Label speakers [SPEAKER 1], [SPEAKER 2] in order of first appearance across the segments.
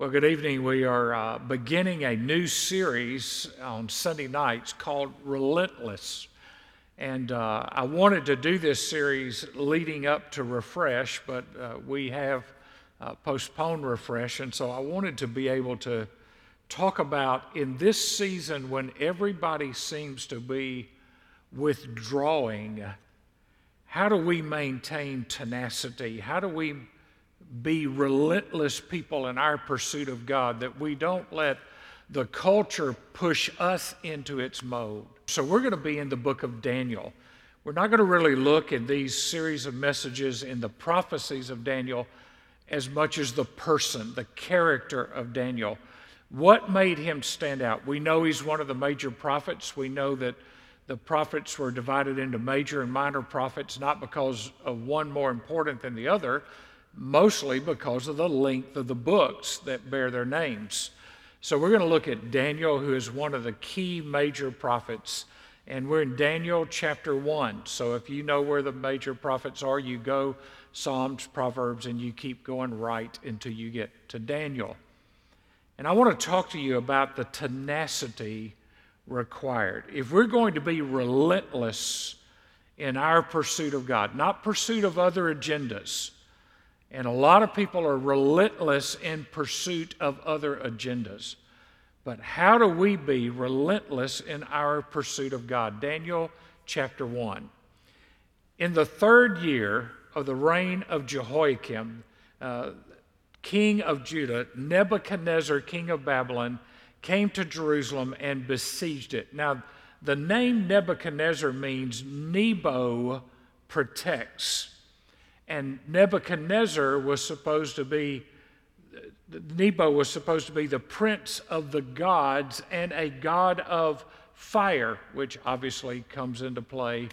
[SPEAKER 1] Well, good evening. We are uh, beginning a new series on Sunday nights called Relentless. And uh, I wanted to do this series leading up to Refresh, but uh, we have uh, postponed Refresh. And so I wanted to be able to talk about in this season when everybody seems to be withdrawing, how do we maintain tenacity? How do we be relentless people in our pursuit of God, that we don't let the culture push us into its mode. So, we're going to be in the book of Daniel. We're not going to really look in these series of messages in the prophecies of Daniel as much as the person, the character of Daniel. What made him stand out? We know he's one of the major prophets. We know that the prophets were divided into major and minor prophets, not because of one more important than the other, mostly because of the length of the books that bear their names. So we're going to look at Daniel, who is one of the key major prophets. And we're in Daniel chapter 1. So if you know where the major prophets are, you go Psalms, Proverbs, and you keep going right until you get to Daniel. And I want to talk to you about the tenacity required. If we're going to be relentless in our pursuit of God, not pursuit of other agendas, and a lot of people are relentless in pursuit of other agendas. But how do we be relentless in our pursuit of God? Daniel chapter 1. In the third year of the reign of Jehoiakim, uh, king of Judah, Nebuchadnezzar, king of Babylon, came to Jerusalem and besieged it. Now, the name Nebuchadnezzar means Nebo protects. And Nebuchadnezzar was supposed to be, Nebo was supposed to be the prince of the gods and a god of fire, which obviously comes into play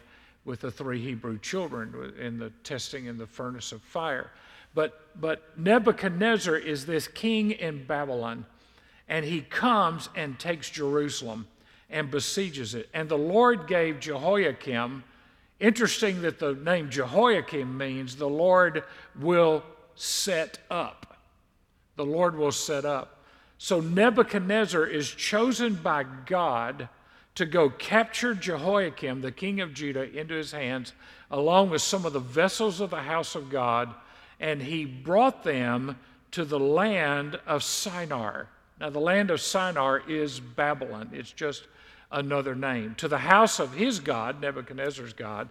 [SPEAKER 1] with the three Hebrew children in the testing in the furnace of fire. But, but Nebuchadnezzar is this king in Babylon, and he comes and takes Jerusalem and besieges it. And the Lord gave Jehoiakim Interesting that the name Jehoiakim means the Lord will set up. The Lord will set up. So Nebuchadnezzar is chosen by God to go capture Jehoiakim, the king of Judah, into his hands, along with some of the vessels of the house of God, and he brought them to the land of Shinar. Now, the land of Shinar is Babylon. It's just another name, to the house of his God, Nebuchadnezzar's God,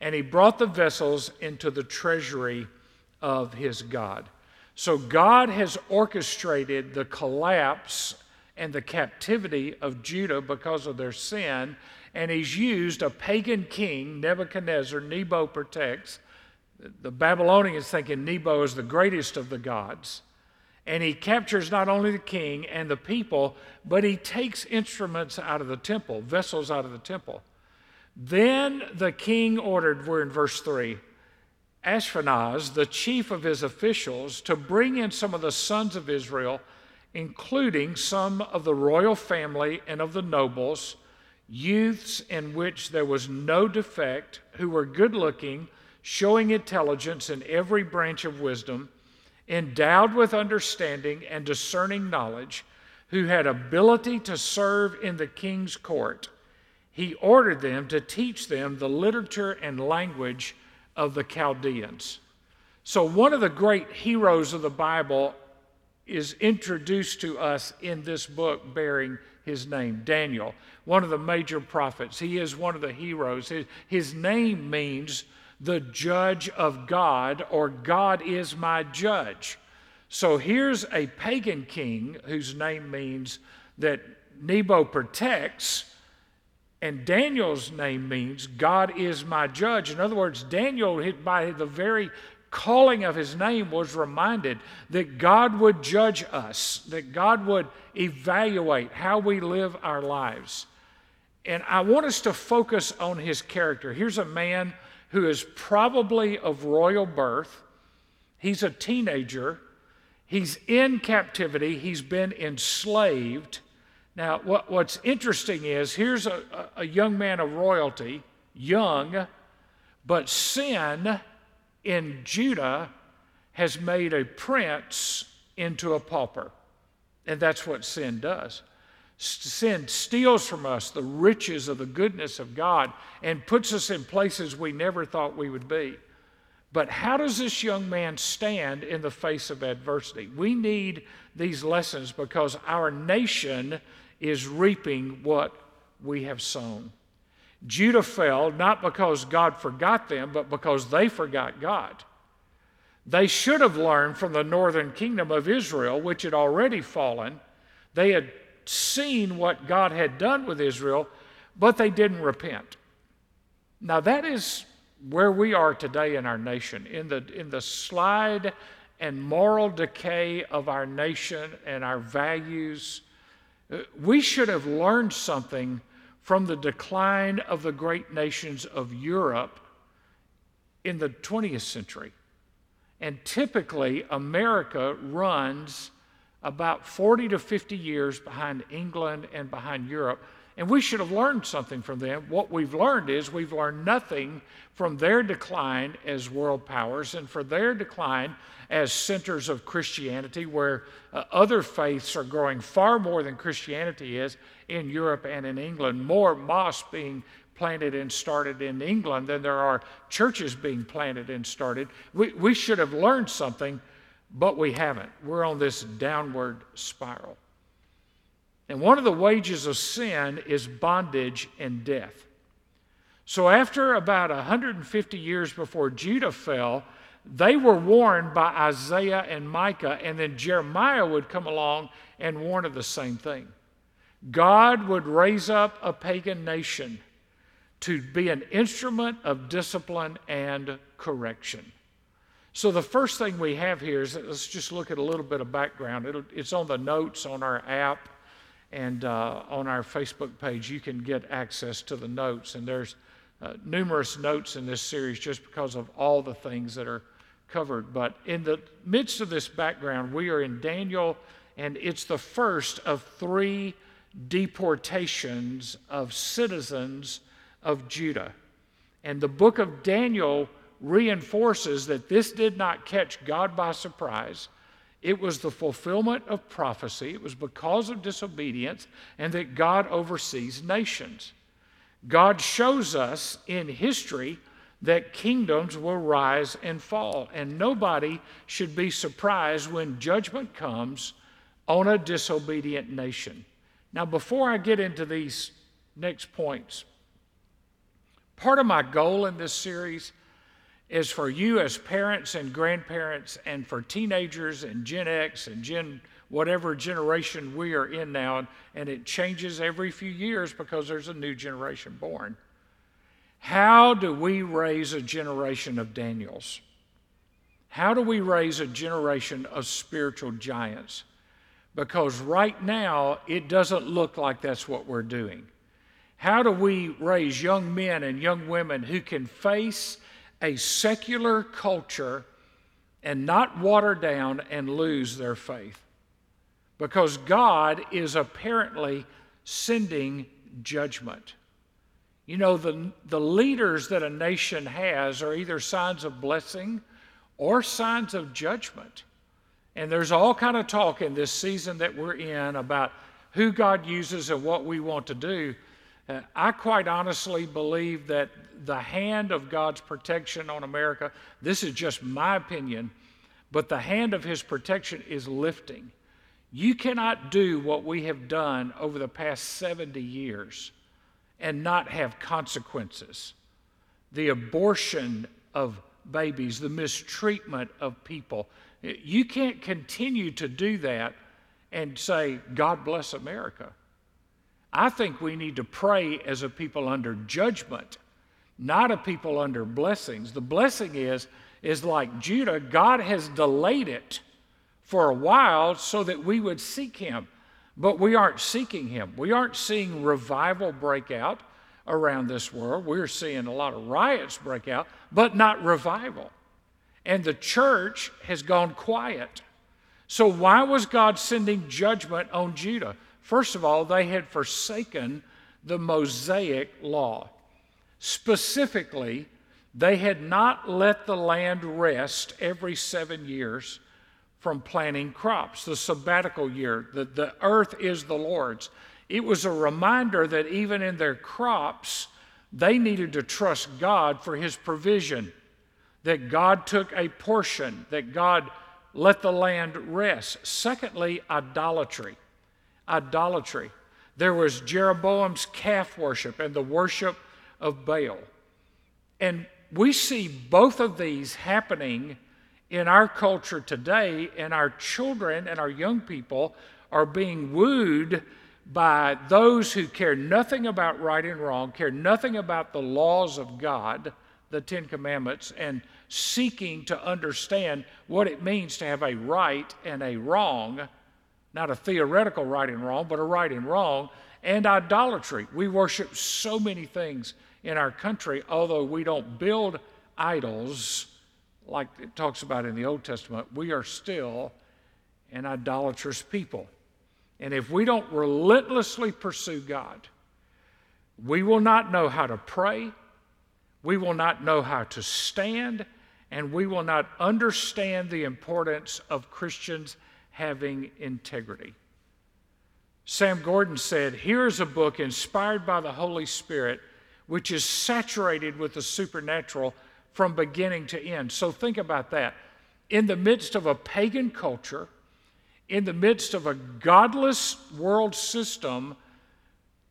[SPEAKER 1] and he brought the vessels into the treasury of his God. So God has orchestrated the collapse and the captivity of Judah because of their sin, and he's used a pagan king, Nebuchadnezzar, Nebo protects. The Babylonians thinking Nebo is the greatest of the gods and he captures not only the king and the people, but he takes instruments out of the temple, vessels out of the temple. Then the king ordered, we're in verse 3, Ashpenaz, the chief of his officials, to bring in some of the sons of Israel, including some of the royal family and of the nobles, youths in which there was no defect, who were good looking, showing intelligence in every branch of wisdom endowed with understanding and discerning knowledge, who had ability to serve in the king's court, he ordered them to teach them the literature and language of the Chaldeans. So, one of the great heroes of the Bible is introduced to us in this book bearing his name, Daniel, one of the major prophets. He is one of the heroes. His, name means the judge of God, or God is my judge. So here's a pagan king whose name means that Nebo protects, and Daniel's name means God is my judge. In other words, Daniel, by the very calling of his name, was reminded that God would judge us, that God would evaluate how we live our lives. And I want us to focus on his character. Here's a man who is probably of royal birth. He's a teenager. He's in captivity. He's been enslaved. Now, what, what's interesting is here's a, a young man of royalty, young, but sin in Judah has made a prince into a pauper. And that's what sin does. Sin steals from us the riches of the goodness of God and puts us in places we never thought we would be. But how does this young man stand in the face of adversity? We need these lessons because our nation is reaping what we have sown. Judah fell not because God forgot them, but because they forgot God. They should have learned from the northern kingdom of Israel, which had already fallen. They had seen what God had done with Israel, but they didn't repent. Now, that is where we are today in our nation, in the, in the slide and moral decay of our nation and our values. Uh, we should have learned something from the decline of the great nations of Europe in the 20th century. And typically, America runs about 40 to 50 years behind England and behind Europe. And we should have learned something from them. What we've learned is we've learned nothing from their decline as world powers and for their decline as centers of Christianity, where uh, other faiths are growing far more than Christianity is in Europe and in England. More mosques being planted and started in England than there are churches being planted and started. We, we should have learned something, but we haven't. We're on this downward spiral. And one of the wages of sin is bondage and death. So, after about 150 years before Judah fell, they were warned by Isaiah and Micah, and then Jeremiah would come along and warn of the same thing. God would raise up a pagan nation to be an instrument of discipline and correction. So, the first thing we have here is let's just look at a little bit of background. It'll, it's on the notes on our app and uh, on our Facebook page. You can get access to the notes, and there's uh, numerous notes in this series just because of all the things that are covered. But in the midst of this background, we are in Daniel, and it's the first of three deportations of citizens of Judah. And the book of Daniel reinforces that this did not catch God by surprise. It was the fulfillment of prophecy. It was because of disobedience, and that God oversees nations. God shows us in history that kingdoms will rise and fall, and nobody should be surprised when judgment comes on a disobedient nation. Now, before I get into these next points, Part of my goal in this series is for you as parents and grandparents and for teenagers and Gen X and Gen whatever generation we are in now, and it changes every few years because there's a new generation born. How do we raise a generation of Daniels? How do we raise a generation of spiritual giants? Because right now, it doesn't look like that's what we're doing. How do we raise young men and young women who can face a secular culture and not water down and lose their faith? Because God is apparently sending judgment. You know, the, the leaders that a nation has are either signs of blessing or signs of judgment. And there's all kind of talk in this season that we're in about who God uses and what we want to do. I quite honestly believe that the hand of God's protection on America, this is just my opinion, but the hand of His protection is lifting. You cannot do what we have done over the past 70 years and not have consequences. The abortion of babies, the mistreatment of people. You can't continue to do that and say, God bless America. I think we need to pray as a people under judgment, not a people under blessings. The blessing is, is like Judah, God has delayed it for a while so that we would seek Him. But we aren't seeking Him. We aren't seeing revival break out around this world. We're seeing a lot of riots break out, but not revival. And the church has gone quiet. So, why was God sending judgment on Judah? First of all, they had forsaken the Mosaic law. Specifically, they had not let the land rest every seven years from planting crops, the sabbatical year, the, the earth is the Lord's. It was a reminder that even in their crops, they needed to trust God for His provision, that God took a portion, that God let the land rest. Secondly, idolatry. Idolatry. There was Jeroboam's calf worship and the worship of Baal. And we see both of these happening in our culture today, and our children and our young people are being wooed by those who care nothing about right and wrong, care nothing about the laws of God, the Ten Commandments, and seeking to understand what it means to have a right and a wrong, not a theoretical right and wrong, but a right and wrong, and idolatry. We worship so many things in our country, although we don't build idols like it talks about in the Old Testament, we are still an idolatrous people. And if we don't relentlessly pursue God, we will not know how to pray, we will not know how to stand, and we will not understand the importance of Christians having integrity. Sam Gordon said, Here's a book inspired by the Holy Spirit, which is saturated with the supernatural from beginning to end. So think about that. In the midst of a pagan culture, in the midst of a godless world system,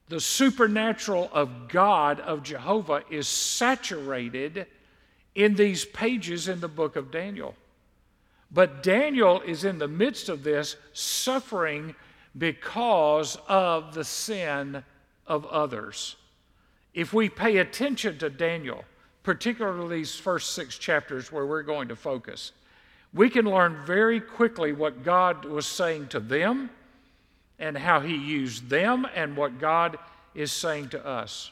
[SPEAKER 1] the supernatural of God, of Jehovah, is saturated in these pages in the book of Daniel. But Daniel is in the midst of this suffering because of the sin of others. If we pay attention to Daniel, particularly these first six chapters where we're going to focus, we can learn very quickly what God was saying to them and how He used them and what God is saying to us.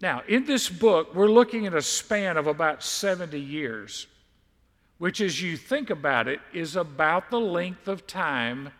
[SPEAKER 1] Now, in this book, we're looking at a span of about 70 years, which, as you think about it, is about the length of time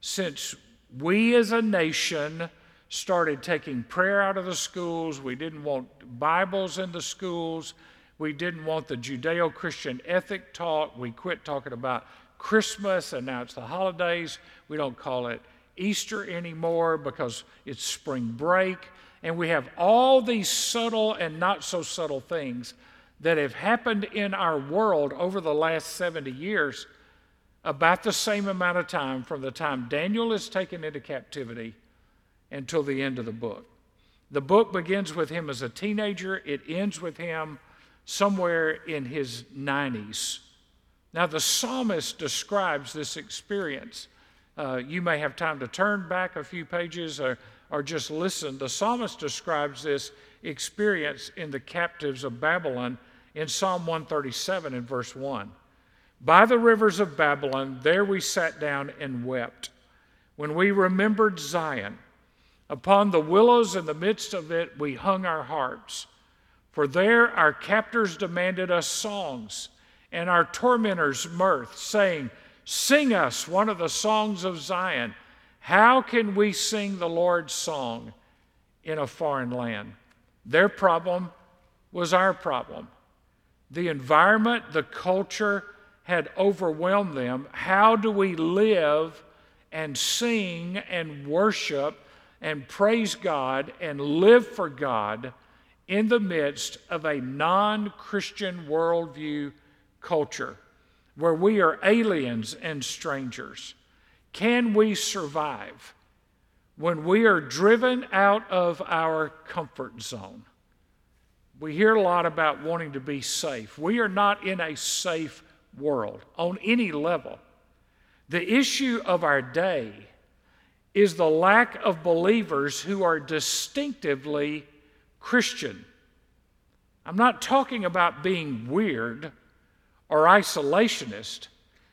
[SPEAKER 1] since we as a nation started taking prayer out of the schools. We didn't want Bibles in the schools. We didn't want the Judeo Christian ethic taught. We quit talking about Christmas and now it's the holidays. We don't call it Easter anymore because it's spring break. And we have all these subtle and not so subtle things that have happened in our world over the last 70 years, about the same amount of time from the time Daniel is taken into captivity until the end of the book. The book begins with him as a teenager, it ends with him somewhere in his 90s. Now, the psalmist describes this experience. Uh, you may have time to turn back a few pages or, or just listen. The psalmist describes this experience in the captives of Babylon in Psalm 137 and verse 1. By the rivers of Babylon, there we sat down and wept. When we remembered Zion, upon the willows in the midst of it, we hung our harps. For there our captors demanded us songs, and our tormentors mirth, saying, Sing us one of the songs of Zion. How can we sing the Lord's song in a foreign land? Their problem was our problem. The environment, the culture had overwhelmed them. How do we live and sing and worship and praise God and live for God? in the midst of a non Christian worldview culture where we are aliens and strangers? Can we survive when we are driven out of our comfort zone? We hear a lot about wanting to be safe. We are not in a safe world on any level. The issue of our day is the lack of believers who are distinctively Christian. I'm not talking about being weird or isolationist.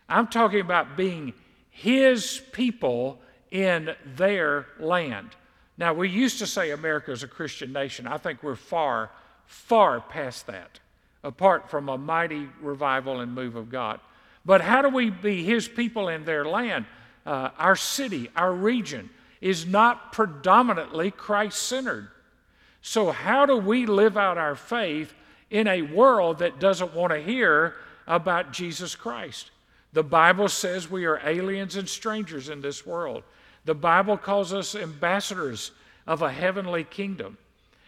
[SPEAKER 1] I'm talking about being His people in their land. Now, we used to say America is a Christian nation. I think we're far, far past that, apart from a mighty revival and move of God. But how do we be His people in their land? Uh, our city, our region, is not predominantly Christ centered. So, how do we live out our faith in a world that doesn't want to hear about Jesus Christ? The Bible says we are aliens and strangers in this world. The Bible calls us ambassadors of a heavenly kingdom.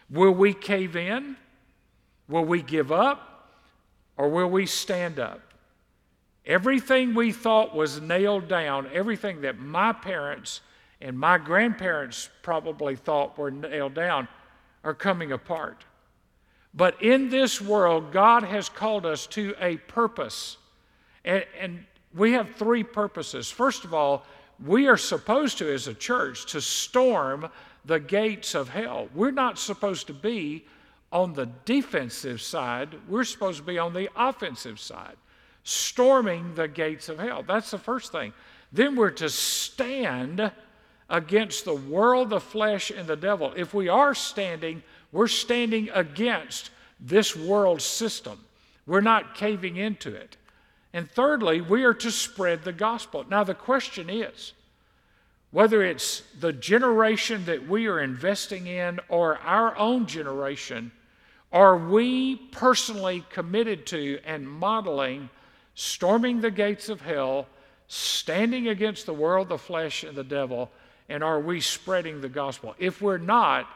[SPEAKER 1] Will we cave in? Will we give up? Or will we stand up? Everything we thought was nailed down, everything that my parents and my grandparents probably thought were nailed down, are coming apart. But in this world, God has called us to a purpose. And, and, we have three purposes. First of all, we are supposed to, as a church, to storm the gates of hell. We're not supposed to be on the defensive side, we're supposed to be on the offensive side, storming the gates of hell. That's the first thing. Then we're to stand against the world, the flesh, and the devil. If we are standing, we're standing against this world system. We're not caving into it. And thirdly, we are to spread the gospel. Now, the question is whether it's the generation that we are investing in or our own generation, are we personally committed to and modeling storming the gates of hell, standing against the world, the flesh, and the devil, and are we spreading the gospel? If we're not,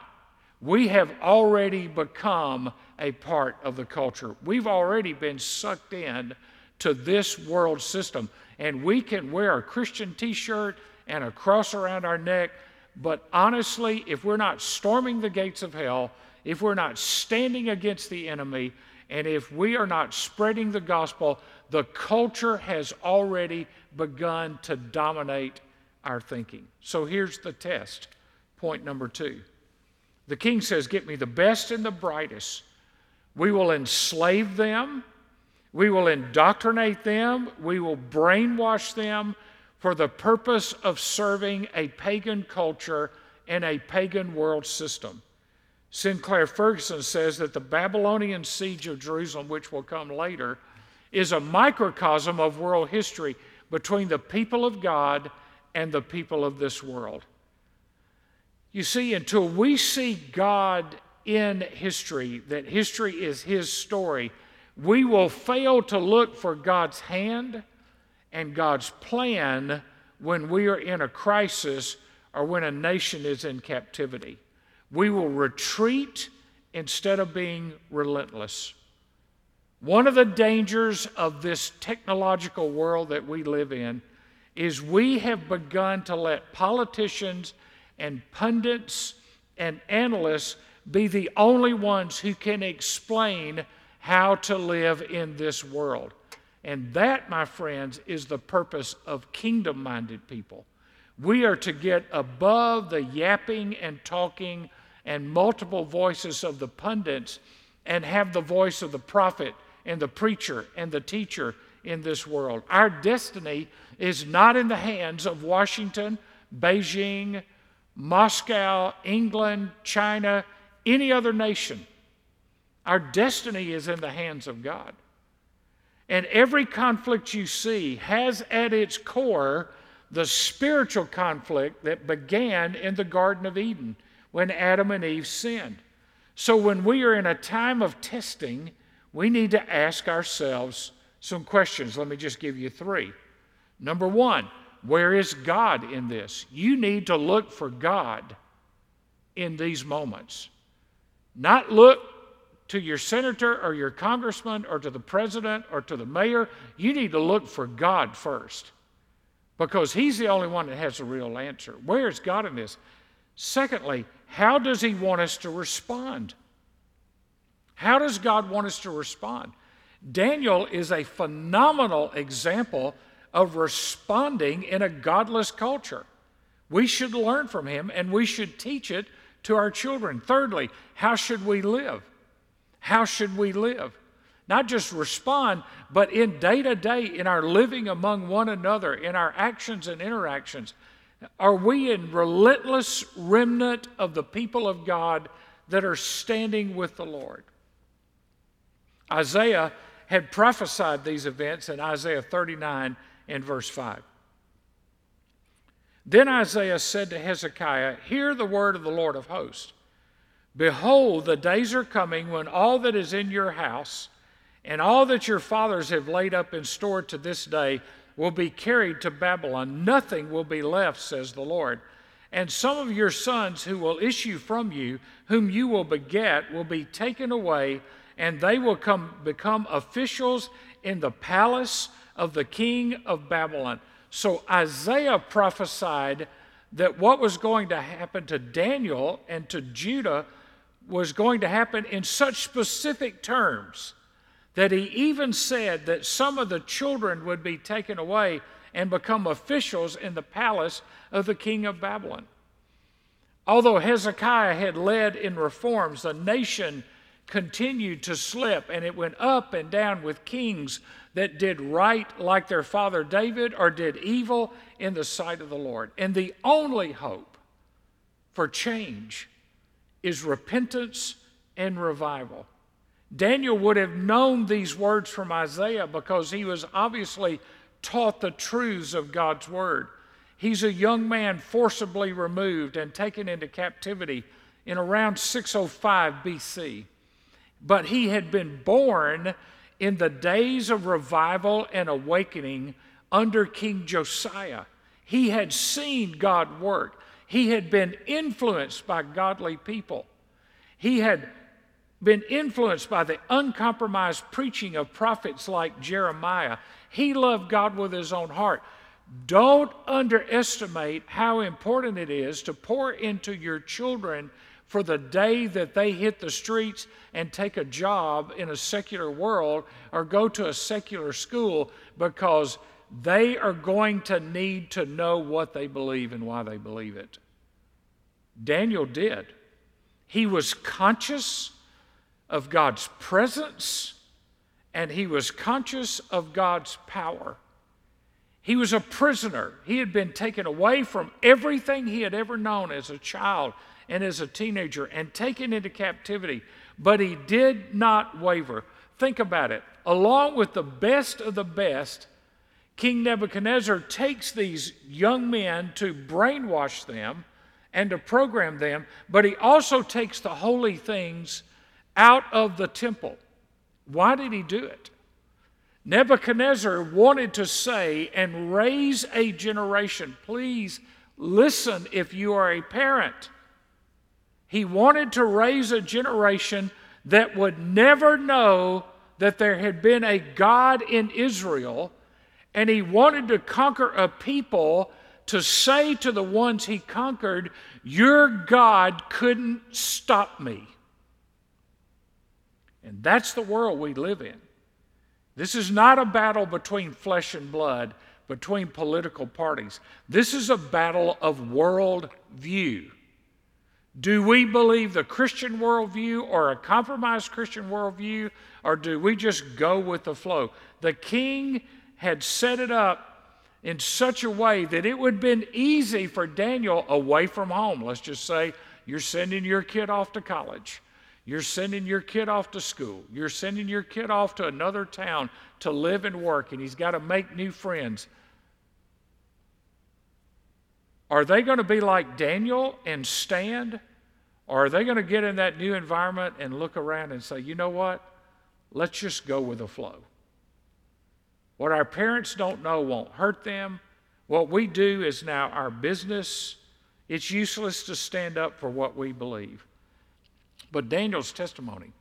[SPEAKER 1] we have already become a part of the culture. We've already been sucked in to this world system. And we can wear a Christian t shirt and a cross around our neck, but honestly, if we're not storming the gates of hell, if we're not standing against the enemy, and if we are not spreading the gospel, the culture has already begun to dominate our thinking. So here's the test. Point number two. The king says, Get me the best and the brightest. We will enslave them. We will indoctrinate them. We will brainwash them for the purpose of serving a pagan culture and a pagan world system. Sinclair Ferguson says that the Babylonian siege of Jerusalem, which will come later, is a microcosm of world history between the people of God and the people of this world. You see, until we see God in history, that history is His story, we will fail to look for God's hand and God's plan when we are in a crisis or when a nation is in captivity. We will retreat instead of being relentless. One of the dangers of this technological world that we live in is we have begun to let politicians and pundits and analysts be the only ones who can explain how to live in this world. And that, my friends, is the purpose of kingdom minded people. We are to get above the yapping and talking and multiple voices of the pundits and have the voice of the prophet and the preacher and the teacher in this world. Our destiny is not in the hands of Washington, Beijing, Moscow, England, China, any other nation. Our destiny is in the hands of God. And every conflict you see has at its core the spiritual conflict that began in the Garden of Eden when Adam and Eve sinned. So when we are in a time of testing, we need to ask ourselves some questions. Let me just give you three. Number one, where is God in this? You need to look for God in these moments. Not look to your senator or your congressman or to the president or to the mayor. You need to look for God first because He's the only one that has a real answer. Where is God in this? Secondly, how does He want us to respond? How does God want us to respond? Daniel is a phenomenal example of responding in a godless culture. We should learn from him and we should teach it to our children. Thirdly, how should we live? How should we live? Not just respond, but in day to day, in our living among one another, in our actions and interactions, are we in relentless remnant of the people of God that are standing with the Lord? Isaiah had prophesied these events in Isaiah 39 and verse 5. Then Isaiah said to Hezekiah, Hear the word of the Lord of hosts. Behold, the days are coming when all that is in your house and all that your fathers have laid up and stored to this day, will be carried to Babylon. Nothing will be left, says the Lord. And some of your sons who will issue from you, whom you will beget, will be taken away, and they will come, become officials in the palace of the king of Babylon. So Isaiah prophesied that what was going to happen to Daniel and to Judah was going to happen in such specific terms that he even said that some of the children would be taken away and become officials in the palace of the king of Babylon. Although Hezekiah had led in reforms, the nation continued to slip and it went up and down with kings that did right like their father David or did evil in the sight of the Lord. And the only hope for change is repentance and revival. Daniel would have known these words from Isaiah because he was obviously taught the truths of God's word. He's a young man forcibly removed and taken into captivity in around 605 BC. But he had been born in the days of revival and awakening under King Josiah. He had seen God work. He had been influenced by godly people. He had been influenced by the uncompromised preaching of prophets like Jeremiah. He loved God with his own heart. Don't underestimate how important it is to pour into your children for the day that they hit the streets and take a job in a secular world or go to a secular school because they are going to need to know what they believe and why they believe it. Daniel did. He was conscious of God's presence and he was conscious of God's power. He was a prisoner. He had been taken away from everything he had ever known as a child and as a teenager and taken into captivity, but he did not waver. Think about it. Along with the best of the best, King Nebuchadnezzar takes these young men to brainwash them and to program them, but he also takes the holy things out of the temple. Why did he do it? Nebuchadnezzar wanted to say and raise a generation. Please listen if you are a parent. He wanted to raise a generation that would never know that there had been a God in Israel, and he wanted to conquer a people to say to the ones he conquered, Your God couldn't stop me. And that's the world we live in. This is not a battle between flesh and blood, between political parties. This is a battle of world view. Do we believe the Christian worldview or a compromised Christian worldview, or do we just go with the flow? The king had set it up in such a way that it would have been easy for Daniel away from home. Let's just say you're sending your kid off to college, you're sending your kid off to school, you're sending your kid off to another town to live and work, and he's got to make new friends. Are they going to be like Daniel and stand? Or are they going to get in that new environment and look around and say, you know what? Let's just go with the flow. What our parents don't know won't hurt them. What we do is now our business. It's useless to stand up for what we believe. But Daniel's testimony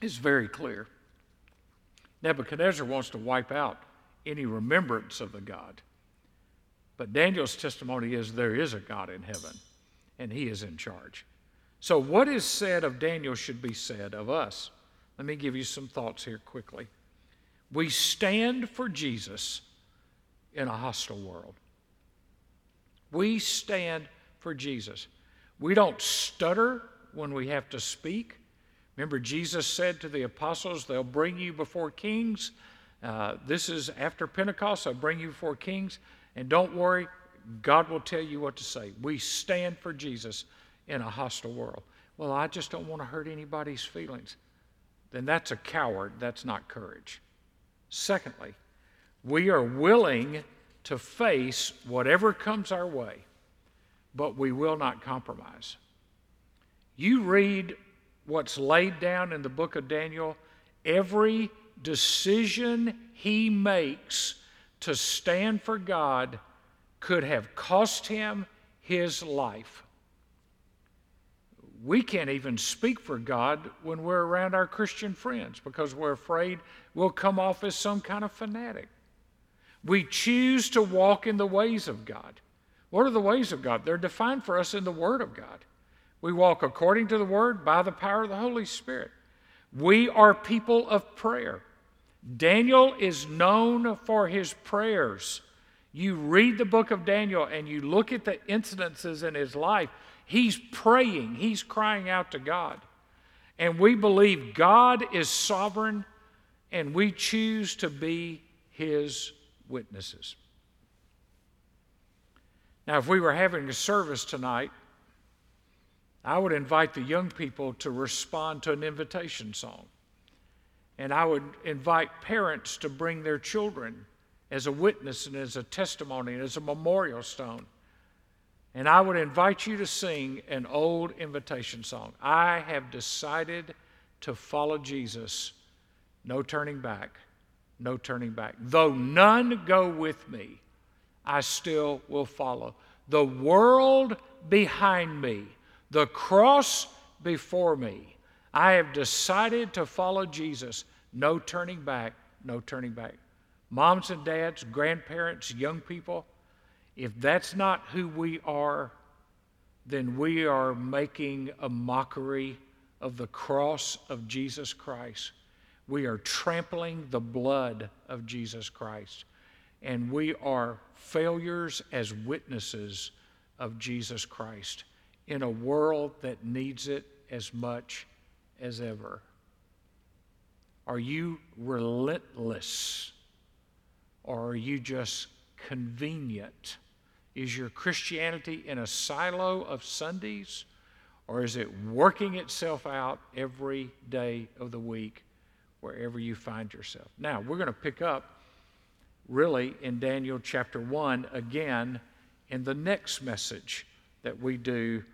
[SPEAKER 1] is very clear. Nebuchadnezzar wants to wipe out any remembrance of the God. But Daniel's testimony is there is a God in heaven, and he is in charge. So, what is said of Daniel should be said of us. Let me give you some thoughts here quickly. We stand for Jesus in a hostile world. We stand for Jesus. We don't stutter when we have to speak. Remember, Jesus said to the apostles, They'll bring you before kings. Uh, this is after Pentecost, they'll bring you before kings. And don't worry, God will tell you what to say. We stand for Jesus in a hostile world. Well, I just don't want to hurt anybody's feelings. Then that's a coward, that's not courage. Secondly, we are willing to face whatever comes our way, but we will not compromise. You read what's laid down in the book of Daniel, every decision he makes to stand for God could have cost him his life. We can't even speak for God when we're around our Christian friends because we're afraid we'll come off as some kind of fanatic. We choose to walk in the ways of God. What are the ways of God? They're defined for us in the Word of God. We walk according to the Word by the power of the Holy Spirit. We are people of prayer. Daniel is known for his prayers. You read the book of Daniel and you look at the incidences in his life, he's praying, he's crying out to God. And we believe God is sovereign and we choose to be his witnesses. Now, if we were having a service tonight, I would invite the young people to respond to an invitation song. And I would invite parents to bring their children as a witness and as a testimony and as a memorial stone. And I would invite you to sing an old invitation song. I have decided to follow Jesus. No turning back. No turning back. Though none go with me, I still will follow. The world behind me, the cross before me. I have decided to follow Jesus. No turning back, no turning back. Moms and dads, grandparents, young people, if that's not who we are, then we are making a mockery of the cross of Jesus Christ. We are trampling the blood of Jesus Christ. And we are failures as witnesses of Jesus Christ in a world that needs it as much as ever? Are you relentless or are you just convenient? Is your Christianity in a silo of Sundays or is it working itself out every day of the week wherever you find yourself? Now, we're going to pick up really in Daniel chapter 1 again in the next message that we do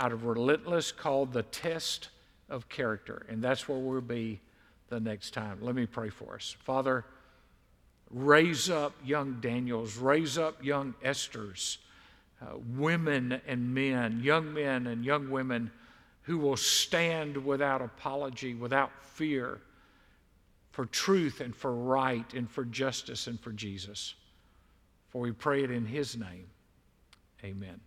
[SPEAKER 1] out of Relentless called The Test of Character. And that's where we'll be the next time. Let me pray for us. Father, raise up young Daniels, raise up young Esthers, uh, women and men, young men and young women who will stand without apology, without fear for truth and for right and for justice and for Jesus. For we pray it in His name. Amen.